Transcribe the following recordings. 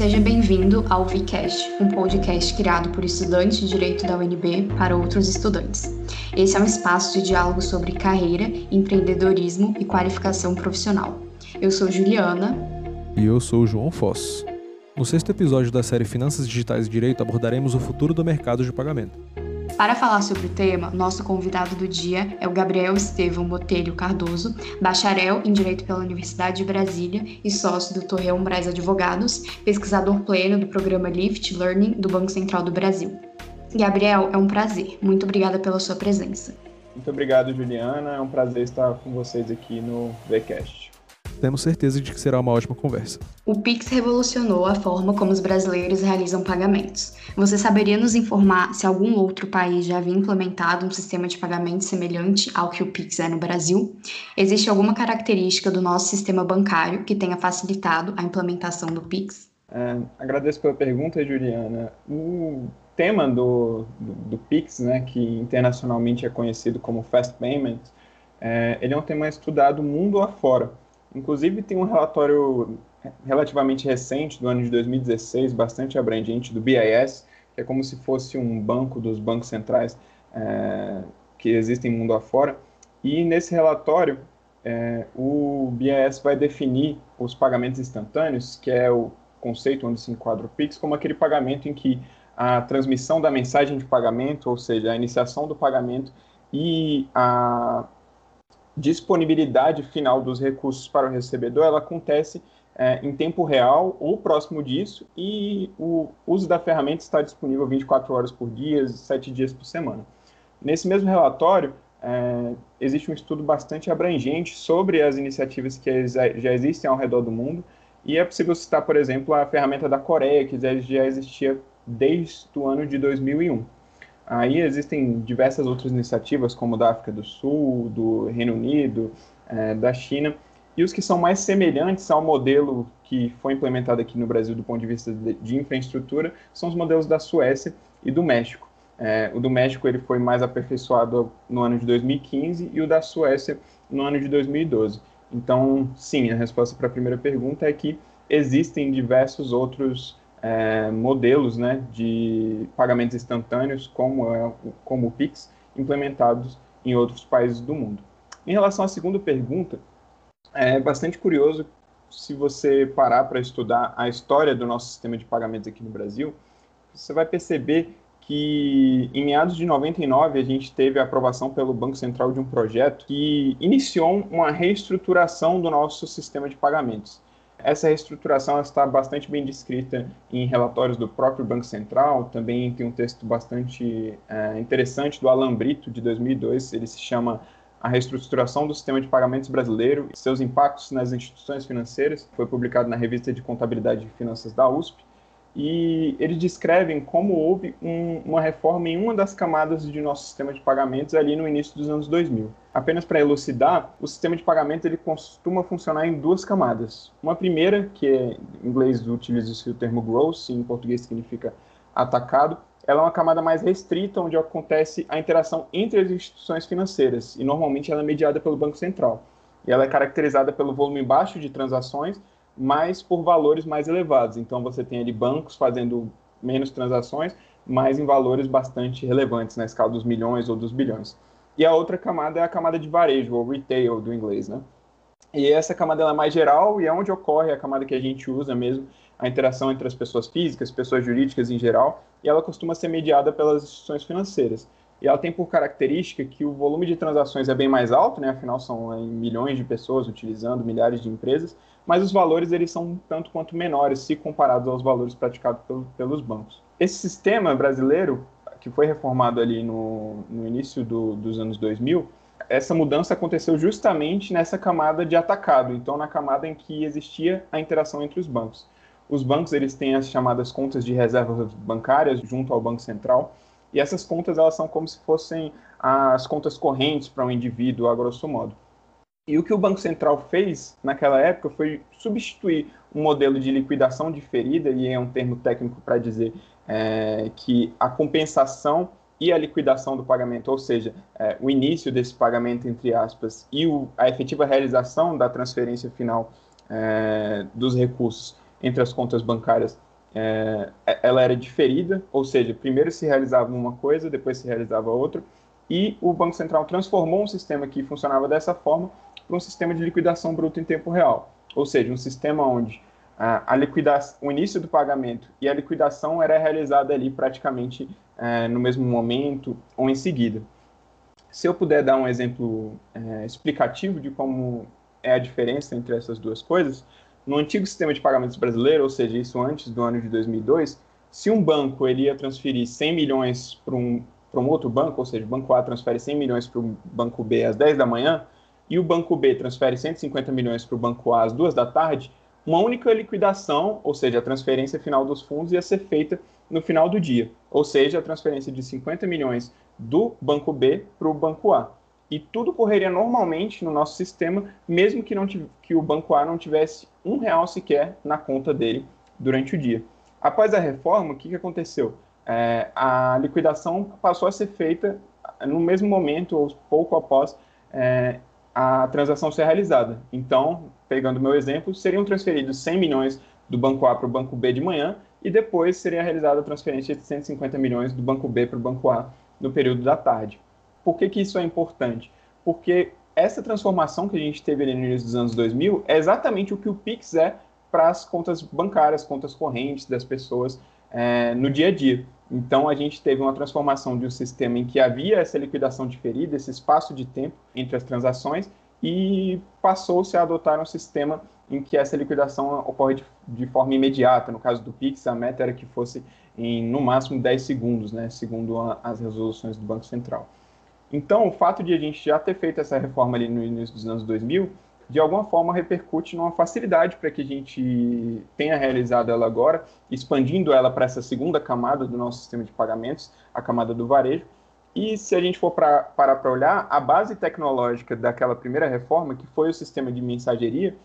Seja bem-vindo ao VCast, um podcast criado por estudantes de Direito da UNB para outros estudantes. Esse é um espaço de diálogo sobre carreira, empreendedorismo e qualificação profissional. Eu sou Juliana. E eu sou João Foss. No sexto episódio da série Finanças Digitais e Direito abordaremos o futuro do mercado de pagamento. Para falar sobre o tema, nosso convidado do dia é o Gabriel Estevão Botelho Cardoso, bacharel em Direito pela Universidade de Brasília e sócio do Torreão Braz Advogados, pesquisador pleno do programa Lift Learning do Banco Central do Brasil. Gabriel, é um prazer. Muito obrigada pela sua presença. Muito obrigado, Juliana. É um prazer estar com vocês aqui no VCast temos certeza de que será uma ótima conversa. O Pix revolucionou a forma como os brasileiros realizam pagamentos. Você saberia nos informar se algum outro país já havia implementado um sistema de pagamento semelhante ao que o Pix é no Brasil? Existe alguma característica do nosso sistema bancário que tenha facilitado a implementação do Pix? É, agradeço pela pergunta, Juliana. O tema do, do, do, Pix, né, que internacionalmente é conhecido como Fast Payment, é, ele é um tema estudado mundo afora. Inclusive, tem um relatório relativamente recente, do ano de 2016, bastante abrangente, do BIS, que é como se fosse um banco dos bancos centrais é, que existem mundo afora. E nesse relatório, é, o BIS vai definir os pagamentos instantâneos, que é o conceito onde se enquadra o PIX, como aquele pagamento em que a transmissão da mensagem de pagamento, ou seja, a iniciação do pagamento e a disponibilidade final dos recursos para o recebedor ela acontece é, em tempo real ou próximo disso e o uso da ferramenta está disponível 24 horas por dia, 7 dias por semana. Nesse mesmo relatório, é, existe um estudo bastante abrangente sobre as iniciativas que já existem ao redor do mundo e é possível citar, por exemplo, a ferramenta da Coreia, que já existia desde o ano de 2001. Aí existem diversas outras iniciativas, como da África do Sul, do Reino Unido, é, da China, e os que são mais semelhantes ao modelo que foi implementado aqui no Brasil do ponto de vista de, de infraestrutura são os modelos da Suécia e do México. É, o do México ele foi mais aperfeiçoado no ano de 2015 e o da Suécia no ano de 2012. Então, sim, a resposta para a primeira pergunta é que existem diversos outros é, modelos né, de pagamentos instantâneos, como, é, como o Pix, implementados em outros países do mundo. Em relação à segunda pergunta, é bastante curioso se você parar para estudar a história do nosso sistema de pagamentos aqui no Brasil, você vai perceber que em meados de 99 a gente teve a aprovação pelo Banco Central de um projeto que iniciou uma reestruturação do nosso sistema de pagamentos. Essa reestruturação está bastante bem descrita em relatórios do próprio Banco Central, também tem um texto bastante é, interessante do Alan Brito, de 2002, ele se chama A Reestruturação do Sistema de Pagamentos Brasileiro e seus impactos nas instituições financeiras, foi publicado na Revista de Contabilidade e Finanças da USP, e eles descrevem como houve um, uma reforma em uma das camadas de nosso sistema de pagamentos ali no início dos anos 2000. Apenas para elucidar, o sistema de pagamento ele costuma funcionar em duas camadas. Uma primeira, que é, em inglês utiliza-se o termo gross, em português significa atacado, ela é uma camada mais restrita, onde acontece a interação entre as instituições financeiras, e normalmente ela é mediada pelo Banco Central. E ela é caracterizada pelo volume baixo de transações mas por valores mais elevados. Então você tem ali bancos fazendo menos transações, mas em valores bastante relevantes na escala dos milhões ou dos bilhões. E a outra camada é a camada de varejo, ou retail do inglês, né? E essa camada é mais geral e é onde ocorre a camada que a gente usa mesmo, a interação entre as pessoas físicas, pessoas jurídicas em geral, e ela costuma ser mediada pelas instituições financeiras. E ela tem por característica que o volume de transações é bem mais alto, né? afinal são milhões de pessoas utilizando, milhares de empresas, mas os valores eles são tanto quanto menores se comparados aos valores praticados pelo, pelos bancos. Esse sistema brasileiro, que foi reformado ali no, no início do, dos anos 2000, essa mudança aconteceu justamente nessa camada de atacado, então na camada em que existia a interação entre os bancos. Os bancos eles têm as chamadas contas de reservas bancárias junto ao Banco Central, e essas contas elas são como se fossem as contas correntes para um indivíduo, a grosso modo. E o que o Banco Central fez naquela época foi substituir um modelo de liquidação diferida, e é um termo técnico para dizer é, que a compensação e a liquidação do pagamento, ou seja, é, o início desse pagamento, entre aspas, e o, a efetiva realização da transferência final é, dos recursos entre as contas bancárias é, ela era diferida, ou seja, primeiro se realizava uma coisa, depois se realizava outra, e o Banco Central transformou um sistema que funcionava dessa forma para um sistema de liquidação bruta em tempo real, ou seja, um sistema onde a, a liquidação, o início do pagamento e a liquidação era realizada ali praticamente é, no mesmo momento ou em seguida. Se eu puder dar um exemplo é, explicativo de como é a diferença entre essas duas coisas, no antigo sistema de pagamentos brasileiro, ou seja, isso antes do ano de 2002, se um banco ele ia transferir 100 milhões para um, um outro banco, ou seja, o banco A transfere 100 milhões para o banco B às 10 da manhã, e o banco B transfere 150 milhões para o banco A às 2 da tarde, uma única liquidação, ou seja, a transferência final dos fundos ia ser feita no final do dia, ou seja, a transferência de 50 milhões do banco B para o banco A. E tudo correria normalmente no nosso sistema, mesmo que, não que o banco A não tivesse um real sequer na conta dele durante o dia. Após a reforma, o que, que aconteceu? É, a liquidação passou a ser feita no mesmo momento ou pouco após é, a transação ser realizada. Então, pegando meu exemplo, seriam transferidos 100 milhões do banco A para o banco B de manhã e depois seria realizada a transferência de 150 milhões do banco B para o banco A no período da tarde. Por que, que isso é importante? Porque essa transformação que a gente teve ali no início dos anos 2000 é exatamente o que o Pix é para as contas bancárias, contas correntes das pessoas é, no dia a dia. Então, a gente teve uma transformação de um sistema em que havia essa liquidação diferida, esse espaço de tempo entre as transações, e passou-se a adotar um sistema em que essa liquidação ocorre de, de, forma imediata. No caso do Pix, a meta era que fosse em, no máximo, 10 segundos, né, segundo a, as resoluções do Banco Central. Então, o fato de a gente já ter feito essa reforma ali no início dos anos 2000, de alguma forma repercute numa facilidade para que a gente tenha realizado ela agora, expandindo ela para essa segunda camada do nosso sistema de pagamentos, a camada do varejo. E se a gente for pra, parar para olhar, a base tecnológica daquela primeira reforma, que foi o sistema de mensageria,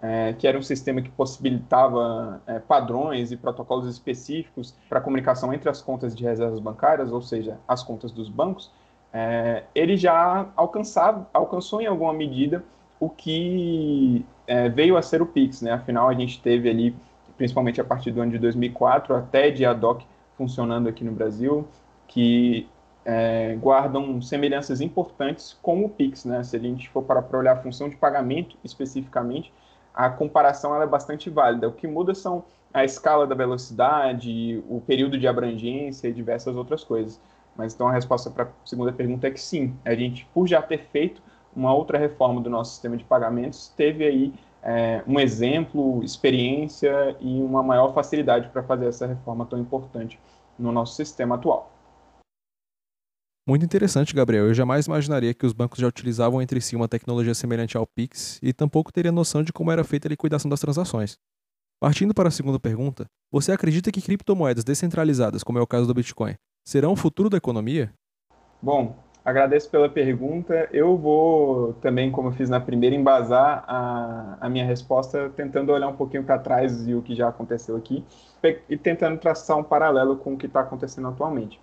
é, que era um sistema que possibilitava é, padrões e protocolos específicos para comunicação entre as contas de reservas bancárias, ou seja, as contas dos bancos, é, ele já alcançava, alcançou em alguma medida o que é, veio a ser o Pix, né? Afinal, a gente teve ali, principalmente a partir do ano de 2004, até de Adoc funcionando aqui no Brasil, que é, guardam semelhanças importantes com o Pix, né? Se a gente for para olhar a função de pagamento especificamente, a comparação é bastante válida. O que muda são a escala da velocidade, o período de abrangência e diversas outras coisas. Mas então a resposta para a segunda pergunta é que sim. A gente, por já ter feito uma outra reforma do nosso sistema de pagamentos, teve aí é, um exemplo, experiência e uma maior facilidade para fazer essa reforma tão importante no nosso sistema atual. Muito interessante, Gabriel. Eu jamais imaginaria que os bancos já utilizavam entre si uma tecnologia semelhante ao Pix e tampouco teria noção de como era feita a liquidação das transações. Partindo para a segunda pergunta, você acredita que criptomoedas descentralizadas, como é o caso do Bitcoin, serão o futuro da economia? Bom, agradeço pela pergunta. Eu vou também, como fiz na primeira, embasar a, a minha resposta tentando olhar um pouquinho para trás e o que já aconteceu aqui e tentando traçar um paralelo com o que está acontecendo atualmente.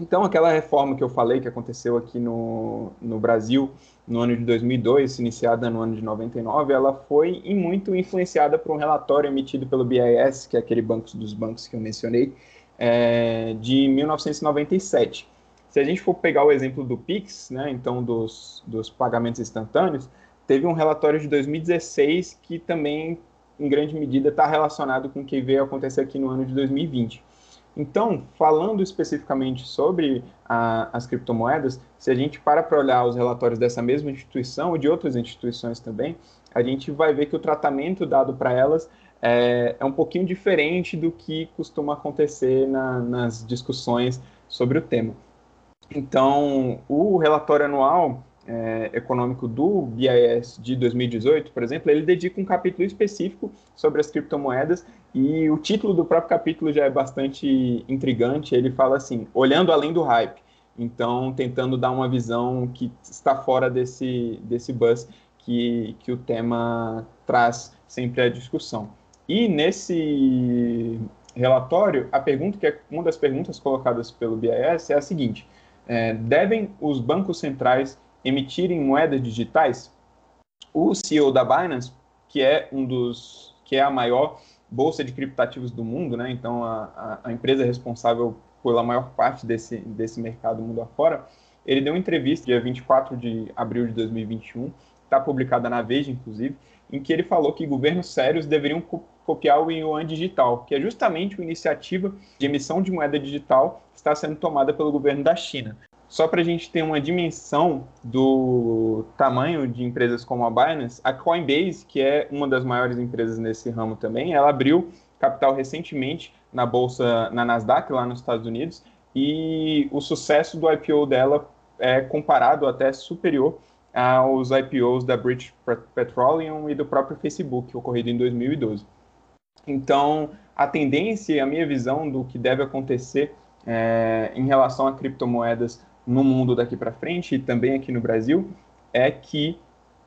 Então, aquela reforma que eu falei que aconteceu aqui no, no Brasil no ano de 2002, iniciada no ano de 99, ela foi muito influenciada por um relatório emitido pelo BIS, que é aquele banco dos bancos que eu mencionei, é, de 1997. Se a gente for pegar o exemplo do Pix, né, então dos, dos pagamentos instantâneos, teve um relatório de 2016 que também, em grande medida, está relacionado com o que veio acontecer aqui no ano de 2020. Então, falando especificamente sobre a, as criptomoedas, se a gente para para olhar os relatórios dessa mesma instituição e de outras instituições também, a gente vai ver que o tratamento dado para elas é, é, um pouquinho diferente do que costuma acontecer na, nas discussões sobre o tema. Então, o relatório anual é, econômico do BIS de 2018, por exemplo, ele dedica um capítulo específico sobre as criptomoedas e o título do próprio capítulo já é bastante intrigante. Ele fala assim: olhando além do hype. Então, tentando dar uma visão que está fora desse, desse buzz que, que o tema traz sempre à discussão. E nesse relatório, a pergunta que é uma das perguntas colocadas pelo BIS é a seguinte: é, devem os bancos centrais emitirem moedas digitais, o CEO da Binance, que é um dos que é a maior bolsa de criptativos do mundo, né? Então, a, a, a empresa responsável pela maior parte desse, desse mercado mundo afora, ele deu uma entrevista dia 24 de abril de 2021, está publicada na Veja, inclusive, em que ele falou que governos sérios deveriam copiar o yuan digital, que é justamente uma iniciativa de emissão de moeda digital que está sendo tomada pelo governo da China. Só para a gente ter uma dimensão do tamanho de empresas como a Binance, a Coinbase, que é uma das maiores empresas nesse ramo também, ela abriu capital recentemente na bolsa na Nasdaq lá nos Estados Unidos e o sucesso do IPO dela é comparado até superior aos IPOs da British Petroleum e do próprio Facebook, ocorrido em 2012. Então, a tendência e a minha visão do que deve acontecer é, em relação a criptomoedas no mundo daqui para frente e também aqui no Brasil é que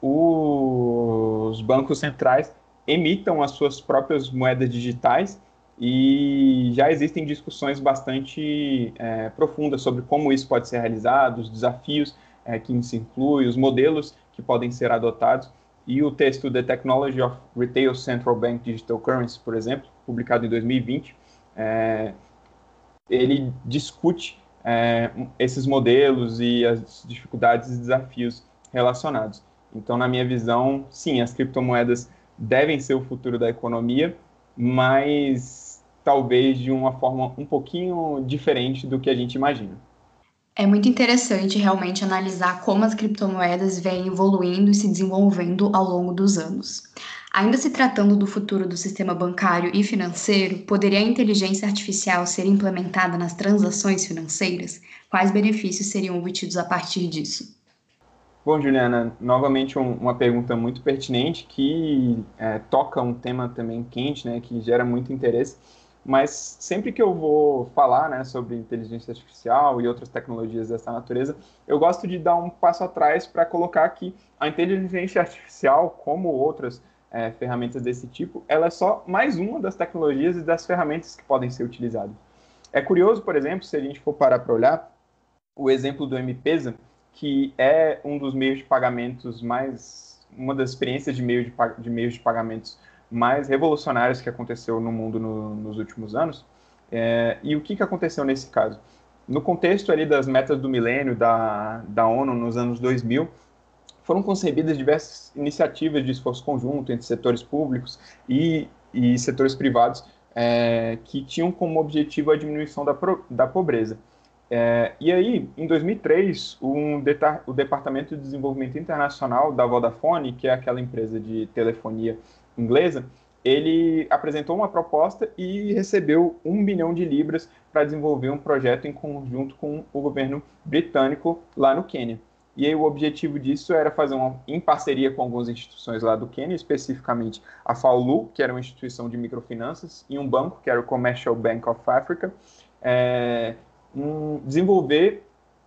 os bancos centrais emitam as suas próprias moedas digitais e já existem discussões bastante é, profundas sobre como isso pode ser realizado, os desafios é, que isso inclui, os modelos que podem ser adotados. E o texto The Technology of Retail Central Bank Digital Currency, por exemplo, publicado em 2020, é, ele discute é, esses modelos e as dificuldades e desafios relacionados. Então, na minha visão, sim, as criptomoedas devem ser o futuro da economia, mas talvez de uma forma um pouquinho diferente do que a gente imagina. É muito interessante realmente analisar como as criptomoedas vêm evoluindo e se desenvolvendo ao longo dos anos. Ainda se tratando do futuro do sistema bancário e financeiro, poderia a inteligência artificial ser implementada nas transações financeiras? Quais benefícios seriam obtidos a partir disso? Bom, Juliana, novamente um, uma pergunta muito pertinente que é, toca um tema também quente, né, que gera muito interesse. Mas sempre que eu vou falar né, sobre inteligência artificial e outras tecnologias dessa natureza, eu gosto de dar um passo atrás para colocar que a inteligência artificial, como outras é, ferramentas desse tipo, ela é só mais uma das tecnologias e das ferramentas que podem ser utilizadas. É curioso, por exemplo, se a gente for parar para olhar o exemplo do M-Pesa, que é um dos meios de pagamentos mais, uma das experiências de, meio de, de meios de pagamentos mais revolucionárias que aconteceu no mundo no, nos últimos anos. É, e o que, que aconteceu nesse caso? No contexto ali das metas do milênio da, da ONU nos anos 2000, foram concebidas diversas iniciativas de esforço conjunto entre setores públicos e, e setores privados é, que tinham como objetivo a diminuição da, da pobreza. É, e aí, em 2003, um o Departamento de Desenvolvimento Internacional da Vodafone, que é aquela empresa de telefonia inglesa, ele apresentou uma proposta e recebeu um bilhão de libras para desenvolver um projeto em conjunto com o governo britânico lá no Quênia. E aí o objetivo disso era fazer uma, em parceria com algumas instituições lá do Quênia, especificamente a FAULU, que era uma instituição de microfinanças, e um banco, que era o Commercial Bank of Africa, é, um, desenvolver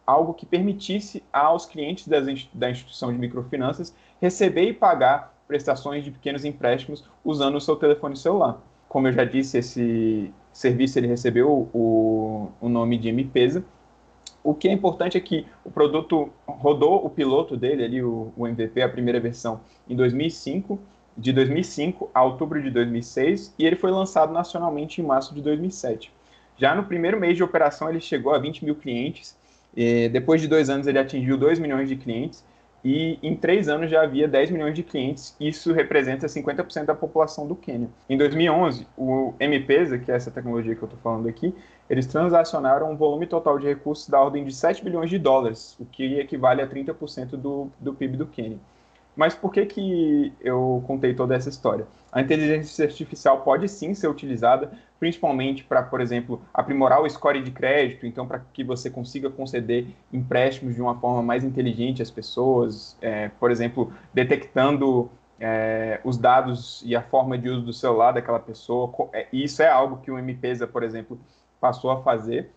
algo que permitisse aos clientes das, da instituição de microfinanças receber e pagar prestações de pequenos empréstimos usando o seu telefone celular. Como eu já disse, esse serviço ele recebeu o, o nome de M-Pesa, o que é importante é que o produto rodou o piloto dele, ali, o, o MVP, a primeira versão, em 2005, de 2005 a outubro de 2006, e ele foi lançado nacionalmente em março de 2007. Já no primeiro mês de operação, ele chegou a 20 mil clientes, depois de dois anos, ele atingiu 2 milhões de clientes, e em três anos já havia 10 milhões de clientes, isso representa 50% da população do Quênia. Em 2011, o M-Pesa, que é essa tecnologia que eu estou falando aqui, eles transacionaram um volume total de recursos da ordem de 7 bilhões de dólares, o que equivale a 30% do, do PIB do Quênia. Mas por que, que eu contei toda essa história? A inteligência artificial pode sim ser utilizada, principalmente para, por exemplo, aprimorar o score de crédito, então para que você consiga conceder empréstimos de uma forma mais inteligente às pessoas, é, por exemplo, detectando é, os dados e a forma de uso do celular daquela pessoa. É, isso é algo que o MPesa, por exemplo, passou a fazer.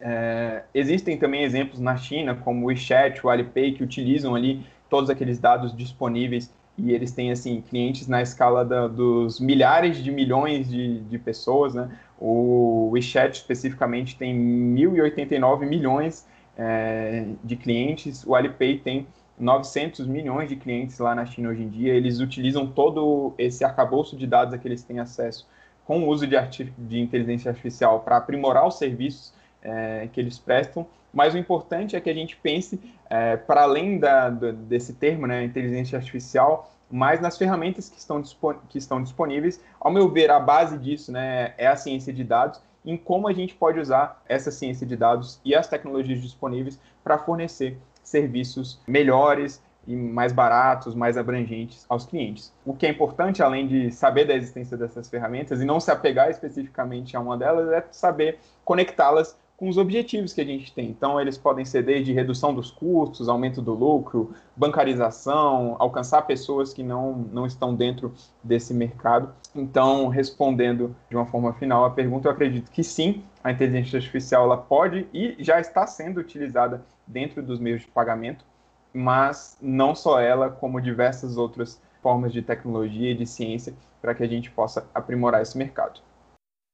É, existem também exemplos na China, como o WeChat, o Alipay, que utilizam ali todos aqueles dados disponíveis e eles têm assim clientes na escala da, dos milhares de milhões de, de pessoas, né? O WeChat especificamente tem 1.089 milhões é, de clientes, o Alipay tem 900 milhões de clientes lá na China hoje em dia. Eles utilizam todo esse arcabouço de dados a que eles têm acesso com o uso de, de inteligência artificial para aprimorar os serviços é, que eles prestam. Mas o importante é que a gente pense, é, para além da, do, desse termo, né, inteligência artificial, mais nas ferramentas que estão, que estão disponíveis. Ao meu ver, a base disso né, é a ciência de dados, em como a gente pode usar essa ciência de dados e as tecnologias disponíveis para fornecer serviços melhores e mais baratos, mais abrangentes aos clientes. O que é importante, além de saber da existência dessas ferramentas e não se apegar especificamente a uma delas, é saber conectá-las com os objetivos que a gente tem. Então, eles podem ser desde redução dos custos, aumento do lucro, bancarização, alcançar pessoas que não, não estão dentro desse mercado. Então, respondendo de uma forma final a pergunta, eu acredito que sim, a inteligência artificial ela pode e já está sendo utilizada dentro dos meios de pagamento, mas não só ela, como diversas outras formas de tecnologia e de ciência para que a gente possa aprimorar esse mercado.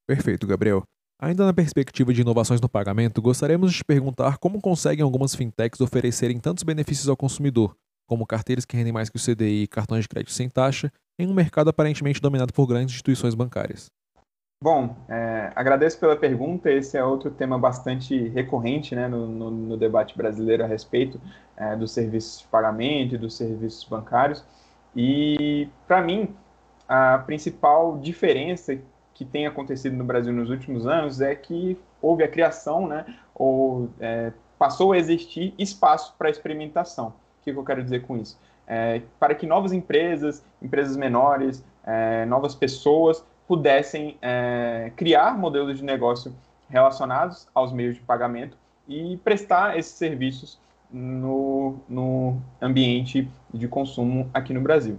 Perfeito, Gabriel. Ainda na perspectiva de inovações no pagamento, gostaríamos de te perguntar como conseguem algumas fintechs oferecerem tantos benefícios ao consumidor, como carteiras que rendem mais que o CDI e cartões de crédito sem taxa, em um mercado aparentemente dominado por grandes instituições bancárias. Bom, é, agradeço pela pergunta. Esse é outro tema bastante recorrente né, no, no, no debate brasileiro a respeito é, dos serviços de pagamento e dos serviços bancários. E, para mim, a principal diferença que tem acontecido no Brasil nos últimos anos é que houve a criação, né, ou é, passou a existir espaço para experimentação. O que, que, eu quero dizer com isso? É, para que novas empresas, empresas menores, é, novas pessoas pudessem é, criar modelos de negócio relacionados aos meios de pagamento e prestar esses serviços no, no ambiente de consumo aqui no Brasil.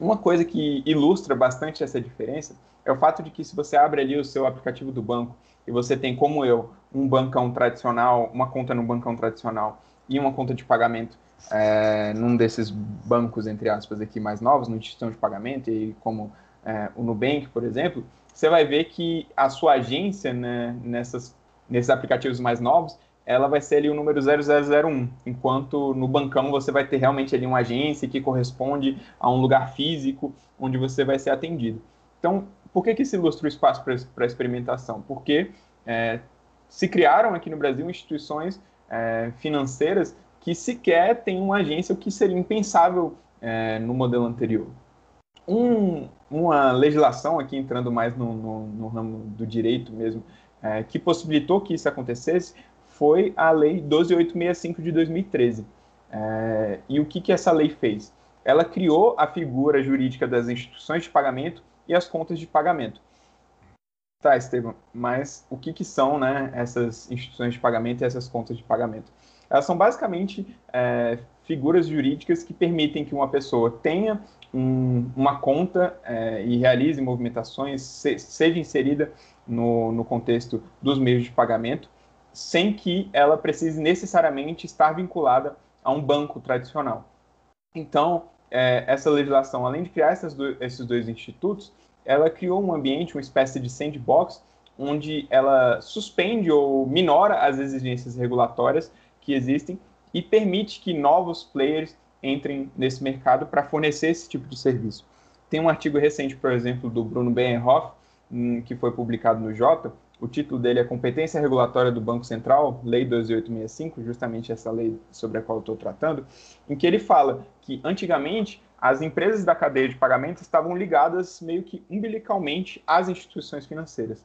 Uma coisa que ilustra bastante essa diferença é o fato de que se você abre ali o seu aplicativo do banco e você tem, como eu, um bancão tradicional, uma conta no bancão tradicional e uma conta de pagamento é, num desses bancos, entre aspas, aqui mais novos, no instituição de pagamento, e como é, o Nubank, por exemplo, você vai ver que a sua agência, né, nessas, nesses aplicativos mais novos, ela vai ser ali o número 0001, enquanto no bancão você vai ter realmente ali uma agência que corresponde a um lugar físico onde você vai ser atendido. Então, por que, que se o espaço para experimentação? Porque é, se criaram aqui no Brasil instituições é, financeiras que sequer têm uma agência, o que seria impensável é, no modelo anterior. Um, uma legislação aqui entrando mais no, no, no ramo do direito mesmo, é, que possibilitou que isso acontecesse foi a Lei 12865 de 2013. É, e o que, que essa lei fez? Ela criou a figura jurídica das instituições de pagamento e as contas de pagamento. Tá, Estevam, mas o que, que são né, essas instituições de pagamento e essas contas de pagamento? Elas são basicamente é, figuras jurídicas que permitem que uma pessoa tenha um, uma conta é, e realize movimentações, se, seja inserida no, no contexto dos meios de pagamento, sem que ela precise necessariamente estar vinculada a um banco tradicional. Então, é, essa legislação, além de criar do, esses dois institutos, ela criou um ambiente, uma espécie de sandbox, onde ela suspende ou minora as exigências regulatórias que existem e permite que novos players entrem nesse mercado para fornecer esse tipo de serviço. Tem um artigo recente, por exemplo, do Bruno Benhoff, hum, que foi publicado no Jota, o título dele é Competência Regulatória do Banco Central, Lei 2865, justamente essa lei sobre a qual eu estou tratando, em que ele fala que antigamente as empresas da cadeia de pagamento estavam ligadas meio que umbilicalmente às instituições financeiras.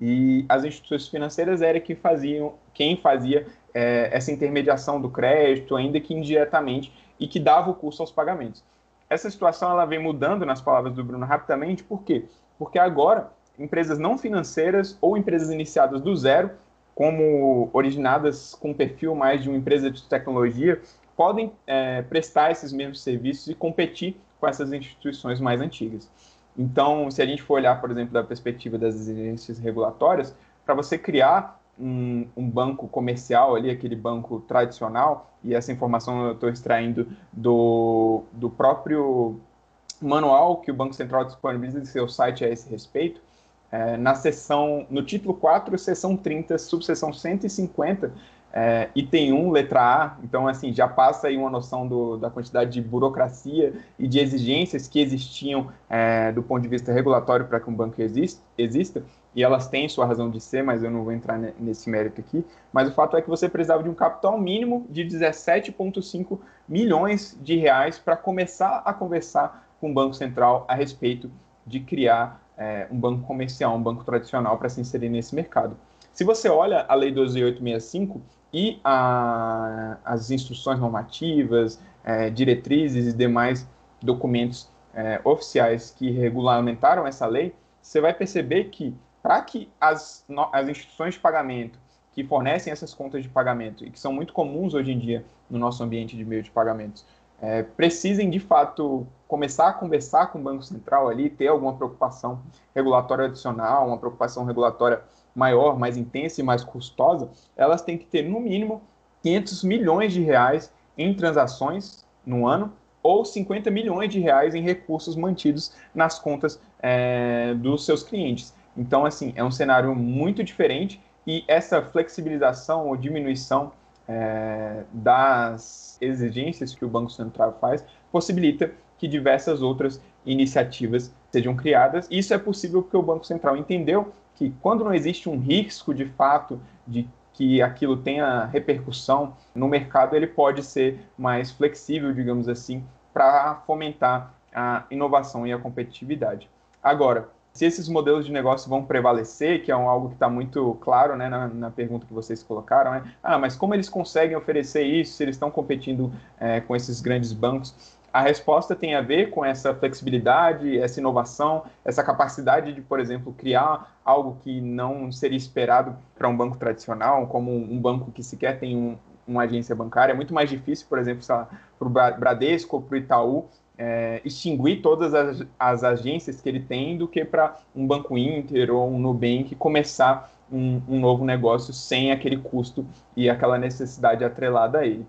E as instituições financeiras eram que faziam, quem fazia é, essa intermediação do crédito, ainda que indiretamente, e que dava o curso aos pagamentos. Essa situação ela vem mudando, nas palavras do Bruno, rapidamente, por quê? Porque agora empresas não financeiras ou empresas iniciadas do zero, como originadas com perfil mais de uma empresa de tecnologia, podem é, prestar esses mesmos serviços e competir com essas instituições mais antigas. Então, se a gente for olhar, por exemplo, da perspectiva das exigências regulatórias, para você criar um, um, banco comercial ali, aquele banco tradicional, e essa informação eu estou extraindo do, do próprio manual que o Banco Central disponibiliza em seu site a esse respeito, é, na seção, no título 4, seção 30, subseção 150, é, item 1, letra A, então assim, já passa aí uma noção do, da quantidade de burocracia e de exigências que existiam é, do ponto de vista regulatório para que um banco exista, exista, e elas têm sua razão de ser, mas eu não vou entrar nesse mérito aqui, mas o fato é que você precisava de um capital mínimo de 17,5 milhões de reais para começar a conversar com o Banco Central a respeito de criar é, um banco comercial, um banco tradicional para se inserir nesse mercado. Se você olha a Lei 12865, e a, as instruções normativas, é, diretrizes e demais documentos é, oficiais que regulamentaram essa lei, você vai perceber que para que as, as instituições de pagamento que fornecem essas contas de pagamento e que são muito comuns hoje em dia no nosso ambiente de meio de pagamentos, é, precisem de fato começar a conversar com o Banco Central ali, ter alguma preocupação regulatória adicional, uma preocupação regulatória maior, mais intensa e mais custosa, elas têm que ter no mínimo 500 milhões de reais em transações no ano ou 50 milhões de reais em recursos mantidos nas contas é, dos seus clientes. Então, assim, é um cenário muito diferente e essa flexibilização ou diminuição é, das exigências que o Banco Central faz possibilita que diversas outras iniciativas sejam criadas. Isso é possível porque o Banco Central entendeu que quando não existe um risco de fato de que aquilo tenha repercussão no mercado, ele pode ser mais flexível, digamos assim, para fomentar a inovação e a competitividade. Agora, se esses modelos de negócio vão prevalecer, que é um, algo que está muito claro né, na, na, pergunta que vocês colocaram, né? ah, mas como eles conseguem oferecer isso se eles estão competindo é, com esses grandes bancos? a resposta tem a ver com essa flexibilidade, essa inovação, essa capacidade de, por exemplo, criar algo que não seria esperado para um banco tradicional, como um banco que sequer tem um, uma agência bancária. É muito mais difícil, por exemplo, para o Bradesco ou para o Itaú é, extinguir todas as, as, agências que ele tem do que para um Banco Inter ou um Nubank começar um, um novo negócio sem aquele custo e aquela necessidade atrelada a ele.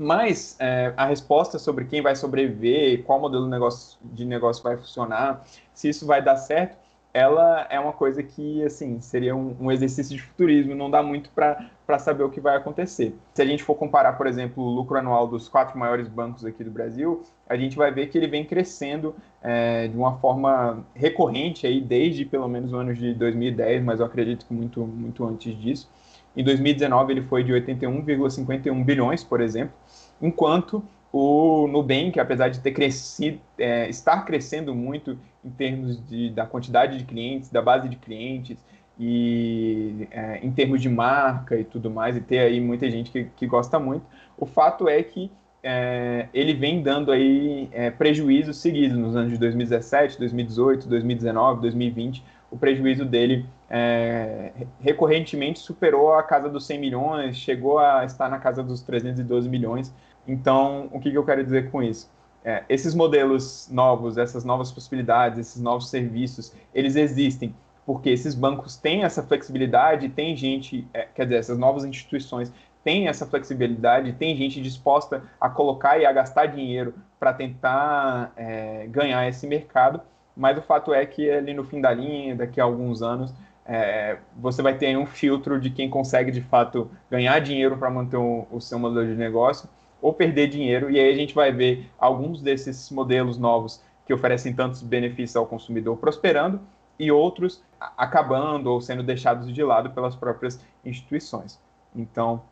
Mas é, a resposta sobre quem vai sobreviver, qual modelo de negócio, de negócio vai funcionar, se isso vai dar certo, ela é uma coisa que, assim, seria um, um exercício de futurismo, não dá muito para saber o que vai acontecer. Se a gente for comparar, por exemplo, o lucro anual dos quatro maiores bancos aqui do Brasil, a gente vai ver que ele vem crescendo é, de uma forma recorrente aí desde pelo menos o ano de 2010, mas eu acredito que muito, muito antes disso. Em 2019 ele foi de 81,51 bilhões, por exemplo, enquanto o Nubank, apesar de ter crescido, é, estar crescendo muito em termos de, da quantidade de clientes, da base de clientes e é, em termos de marca e tudo mais, e ter aí muita gente que, que gosta muito, o fato é que é, ele vem dando aí é, prejuízos seguidos. Nos anos de 2017, 2018, 2019, 2020, o prejuízo dele é, recorrentemente superou a casa dos 100 milhões, chegou a estar na casa dos 312 milhões, então, o que, que eu quero dizer com isso? É, esses modelos novos, essas novas possibilidades, esses novos serviços, eles existem porque esses bancos têm essa flexibilidade, tem gente, é, quer dizer, essas novas instituições têm essa flexibilidade, tem gente disposta a colocar e a gastar dinheiro para tentar é, ganhar esse mercado, mas o fato é que ali no fim da linha, daqui a alguns anos, é, você vai ter um filtro de quem consegue de fato ganhar dinheiro para manter o, o seu modelo de negócio ou perder dinheiro, e aí a gente vai ver alguns desses modelos novos que oferecem tantos benefícios ao consumidor prosperando e outros acabando ou sendo deixados de lado pelas próprias instituições. Então,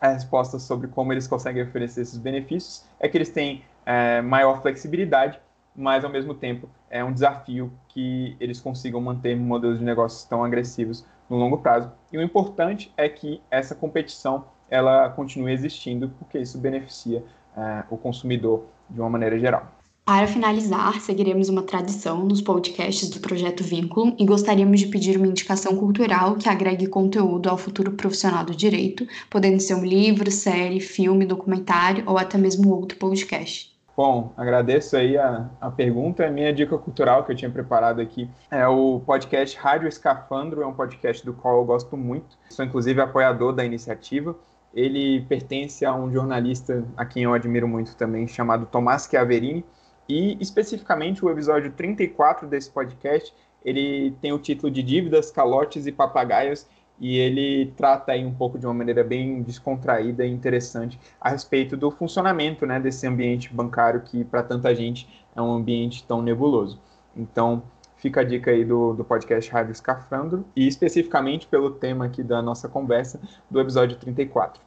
a resposta sobre como eles conseguem oferecer esses benefícios é que eles têm é, maior flexibilidade, mas ao mesmo tempo é um desafio que eles consigam manter modelos de negócios tão agressivos no longo prazo. E o importante é que essa competição ela continue existindo, porque isso beneficia é, o consumidor de uma maneira geral. Para finalizar, seguiremos uma tradição nos podcasts do Projeto Vínculo e gostaríamos de pedir uma indicação cultural que agregue conteúdo ao futuro profissional do direito, podendo ser um livro, série, filme, documentário ou até mesmo outro podcast. Bom, agradeço aí a, a pergunta. A minha dica cultural que eu tinha preparado aqui é o podcast Rádio Escafandro, é um podcast do qual eu gosto muito. Sou inclusive apoiador da iniciativa. Ele pertence a um jornalista a quem eu admiro muito também, chamado Tomás Chiaverini, e especificamente o episódio 34 desse podcast, ele tem o título de Dívidas, Calotes e Papagaios, e ele trata aí um pouco de uma maneira bem descontraída e interessante a respeito do funcionamento né, desse ambiente bancário que para tanta gente é um ambiente tão nebuloso. Então, fica a dica aí do, do podcast Rádio Escafandro e especificamente pelo tema aqui da nossa conversa do episódio 34.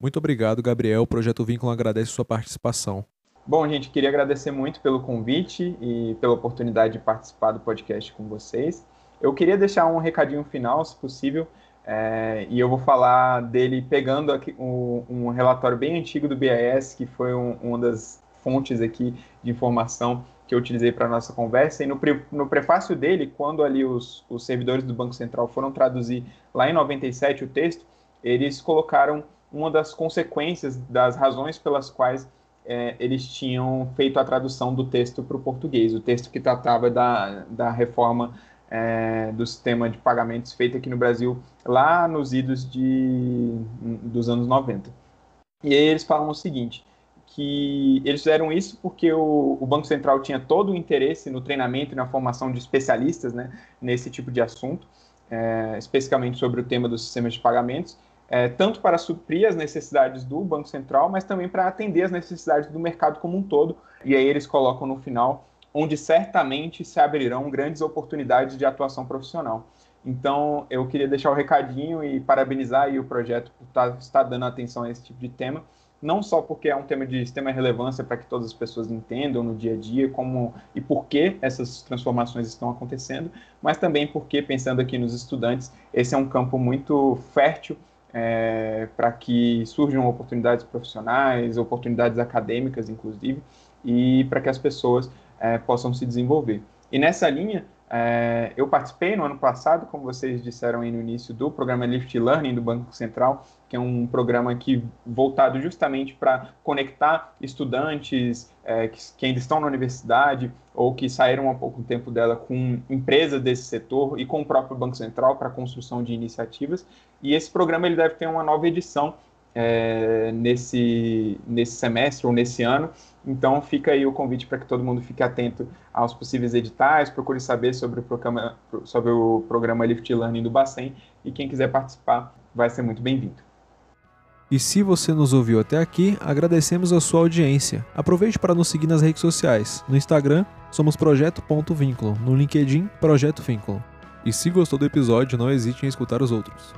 Muito obrigado, Gabriel. O Projeto Vínculo agradece sua participação. Bom, gente, queria agradecer muito pelo convite e pela oportunidade de participar do podcast com vocês. Eu queria deixar um recadinho final, se possível, é, e eu vou falar dele pegando aqui um, um, relatório bem antigo do BIS, que foi um, uma das fontes aqui de informação que eu utilizei para nossa conversa. E no, pre, no prefácio dele, quando ali os, os servidores do Banco Central foram traduzir lá em 97 o texto, eles colocaram uma das consequências das razões pelas quais é, eles tinham feito a tradução do texto para o português, o texto que tratava da, da reforma é, do sistema de pagamentos feito aqui no Brasil lá nos idos de, dos anos 90. E aí eles falam o seguinte, que eles fizeram isso porque o, o, Banco Central tinha todo o interesse no treinamento e na formação de especialistas né, nesse tipo de assunto, é, especificamente sobre o tema dos sistemas de pagamentos, é, tanto para suprir as necessidades do Banco Central, mas também para atender as necessidades do mercado como um todo. E aí eles colocam no final onde certamente se abrirão grandes oportunidades de atuação profissional. Então, eu queria deixar o recadinho e parabenizar o projeto por tá, estar dando atenção a esse tipo de tema, não só porque é um tema de extrema relevância para que todas as pessoas entendam no dia a dia como e por que essas transformações estão acontecendo, mas também porque, pensando aqui nos estudantes, esse é um campo muito fértil é, para que surjam oportunidades profissionais, oportunidades acadêmicas, inclusive, e para que as pessoas é, possam se desenvolver. E nessa linha, é, eu participei no ano passado, como vocês disseram aí no início, do programa Lift Learning do Banco Central, que é um programa que voltado justamente para conectar estudantes é, que, que, ainda estão na universidade ou que saíram há pouco tempo dela com empresas desse setor e com o próprio Banco Central para a construção de iniciativas. E esse programa ele deve ter uma nova edição é, nesse, nesse semestre ou nesse ano. Então fica aí o convite para que todo mundo fique atento aos possíveis editais, procure saber sobre o programa, sobre o programa Lift Learning do Bacen e quem quiser participar vai ser muito bem-vindo. E se você nos ouviu até aqui, agradecemos a sua audiência. Aproveite para nos seguir nas redes sociais. No Instagram, somos projeto.vínculo. No LinkedIn, Projeto Vínculo. E se gostou do episódio, não hesite em escutar os outros.